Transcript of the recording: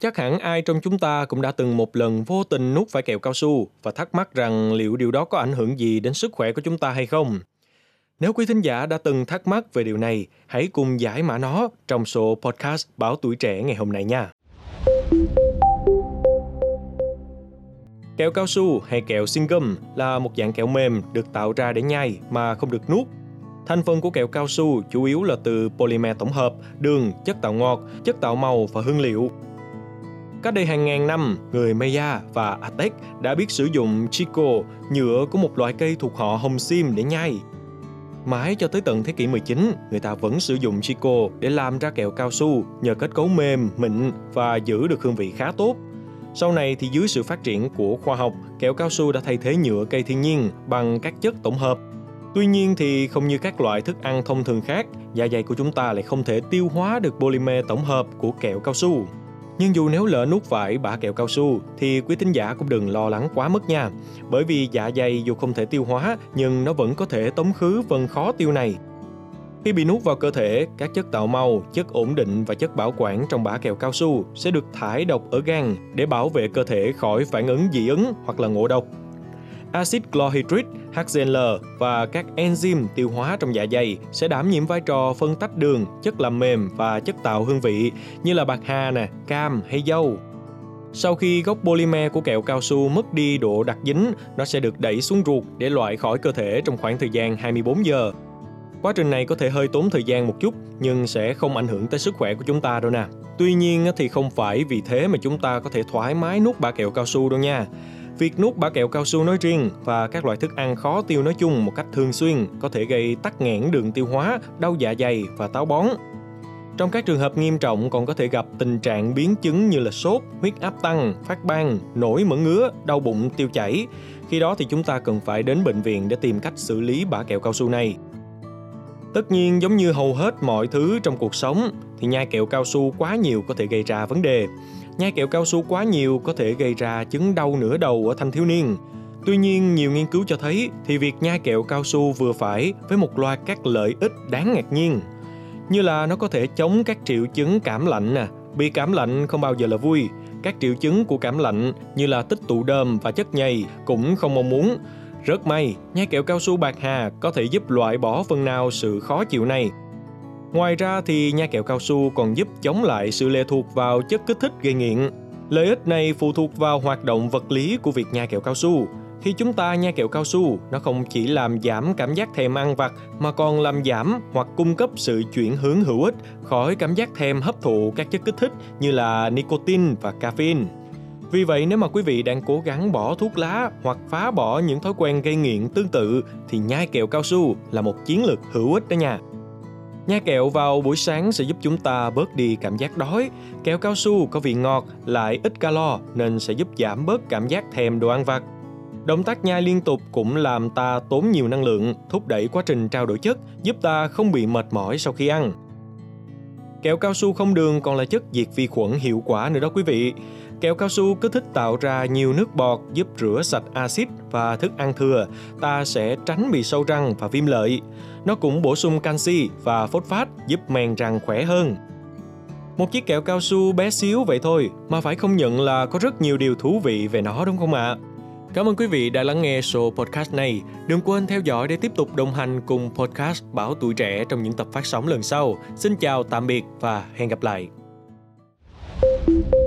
Chắc hẳn ai trong chúng ta cũng đã từng một lần vô tình nuốt phải kẹo cao su và thắc mắc rằng liệu điều đó có ảnh hưởng gì đến sức khỏe của chúng ta hay không. Nếu quý thính giả đã từng thắc mắc về điều này, hãy cùng giải mã nó trong số podcast Báo Tuổi Trẻ ngày hôm nay nha. Kẹo cao su hay kẹo sinh gum là một dạng kẹo mềm được tạo ra để nhai mà không được nuốt. Thành phần của kẹo cao su chủ yếu là từ polymer tổng hợp, đường, chất tạo ngọt, chất tạo màu và hương liệu. Cách đây hàng ngàn năm, người Maya và Aztec đã biết sử dụng chico, nhựa của một loại cây thuộc họ hồng sim để nhai. Mãi cho tới tận thế kỷ 19, người ta vẫn sử dụng chico để làm ra kẹo cao su nhờ kết cấu mềm, mịn và giữ được hương vị khá tốt. Sau này thì dưới sự phát triển của khoa học, kẹo cao su đã thay thế nhựa cây thiên nhiên bằng các chất tổng hợp. Tuy nhiên thì không như các loại thức ăn thông thường khác, dạ dày của chúng ta lại không thể tiêu hóa được polymer tổng hợp của kẹo cao su. Nhưng dù nếu lỡ nuốt phải bã kẹo cao su thì quý thính giả cũng đừng lo lắng quá mức nha. Bởi vì dạ dày dù không thể tiêu hóa nhưng nó vẫn có thể tống khứ phần khó tiêu này. Khi bị nuốt vào cơ thể, các chất tạo màu, chất ổn định và chất bảo quản trong bã kẹo cao su sẽ được thải độc ở gan để bảo vệ cơ thể khỏi phản ứng dị ứng hoặc là ngộ độc. Acid chlorhydric, HCl và các enzyme tiêu hóa trong dạ dày sẽ đảm nhiệm vai trò phân tách đường, chất làm mềm và chất tạo hương vị như là bạc hà, nè, cam hay dâu. Sau khi gốc polymer của kẹo cao su mất đi độ đặc dính, nó sẽ được đẩy xuống ruột để loại khỏi cơ thể trong khoảng thời gian 24 giờ. Quá trình này có thể hơi tốn thời gian một chút nhưng sẽ không ảnh hưởng tới sức khỏe của chúng ta đâu nè. Tuy nhiên thì không phải vì thế mà chúng ta có thể thoải mái nuốt bã kẹo cao su đâu nha. Việc nuốt bã kẹo cao su nói riêng và các loại thức ăn khó tiêu nói chung một cách thường xuyên có thể gây tắc nghẽn đường tiêu hóa, đau dạ dày và táo bón. Trong các trường hợp nghiêm trọng còn có thể gặp tình trạng biến chứng như là sốt, huyết áp tăng, phát ban, nổi mẩn ngứa, đau bụng, tiêu chảy. Khi đó thì chúng ta cần phải đến bệnh viện để tìm cách xử lý bã kẹo cao su này. Tất nhiên giống như hầu hết mọi thứ trong cuộc sống thì nhai kẹo cao su quá nhiều có thể gây ra vấn đề. Nhai kẹo cao su quá nhiều có thể gây ra chứng đau nửa đầu ở thanh thiếu niên. Tuy nhiên, nhiều nghiên cứu cho thấy thì việc nhai kẹo cao su vừa phải với một loạt các lợi ích đáng ngạc nhiên. Như là nó có thể chống các triệu chứng cảm lạnh nè, bị cảm lạnh không bao giờ là vui. Các triệu chứng của cảm lạnh như là tích tụ đờm và chất nhầy cũng không mong muốn. Rất may, nhai kẹo cao su bạc hà có thể giúp loại bỏ phần nào sự khó chịu này Ngoài ra thì nha kẹo cao su còn giúp chống lại sự lệ thuộc vào chất kích thích gây nghiện. Lợi ích này phụ thuộc vào hoạt động vật lý của việc nha kẹo cao su. Khi chúng ta nha kẹo cao su, nó không chỉ làm giảm cảm giác thèm ăn vặt mà còn làm giảm hoặc cung cấp sự chuyển hướng hữu ích khỏi cảm giác thèm hấp thụ các chất kích thích như là nicotine và caffeine. Vì vậy nếu mà quý vị đang cố gắng bỏ thuốc lá hoặc phá bỏ những thói quen gây nghiện tương tự thì nhai kẹo cao su là một chiến lược hữu ích đó nha. Nhai kẹo vào buổi sáng sẽ giúp chúng ta bớt đi cảm giác đói. Kẹo cao su có vị ngọt, lại ít calo nên sẽ giúp giảm bớt cảm giác thèm đồ ăn vặt. Động tác nhai liên tục cũng làm ta tốn nhiều năng lượng, thúc đẩy quá trình trao đổi chất, giúp ta không bị mệt mỏi sau khi ăn. Kẹo cao su không đường còn là chất diệt vi khuẩn hiệu quả nữa đó quý vị. Kẹo cao su kích thích tạo ra nhiều nước bọt giúp rửa sạch axit và thức ăn thừa, ta sẽ tránh bị sâu răng và viêm lợi. Nó cũng bổ sung canxi và phốt phát giúp men răng khỏe hơn. Một chiếc kẹo cao su bé xíu vậy thôi mà phải không nhận là có rất nhiều điều thú vị về nó đúng không ạ? À? Cảm ơn quý vị đã lắng nghe số podcast này. Đừng quên theo dõi để tiếp tục đồng hành cùng podcast Bảo Tuổi Trẻ trong những tập phát sóng lần sau. Xin chào, tạm biệt và hẹn gặp lại. thank you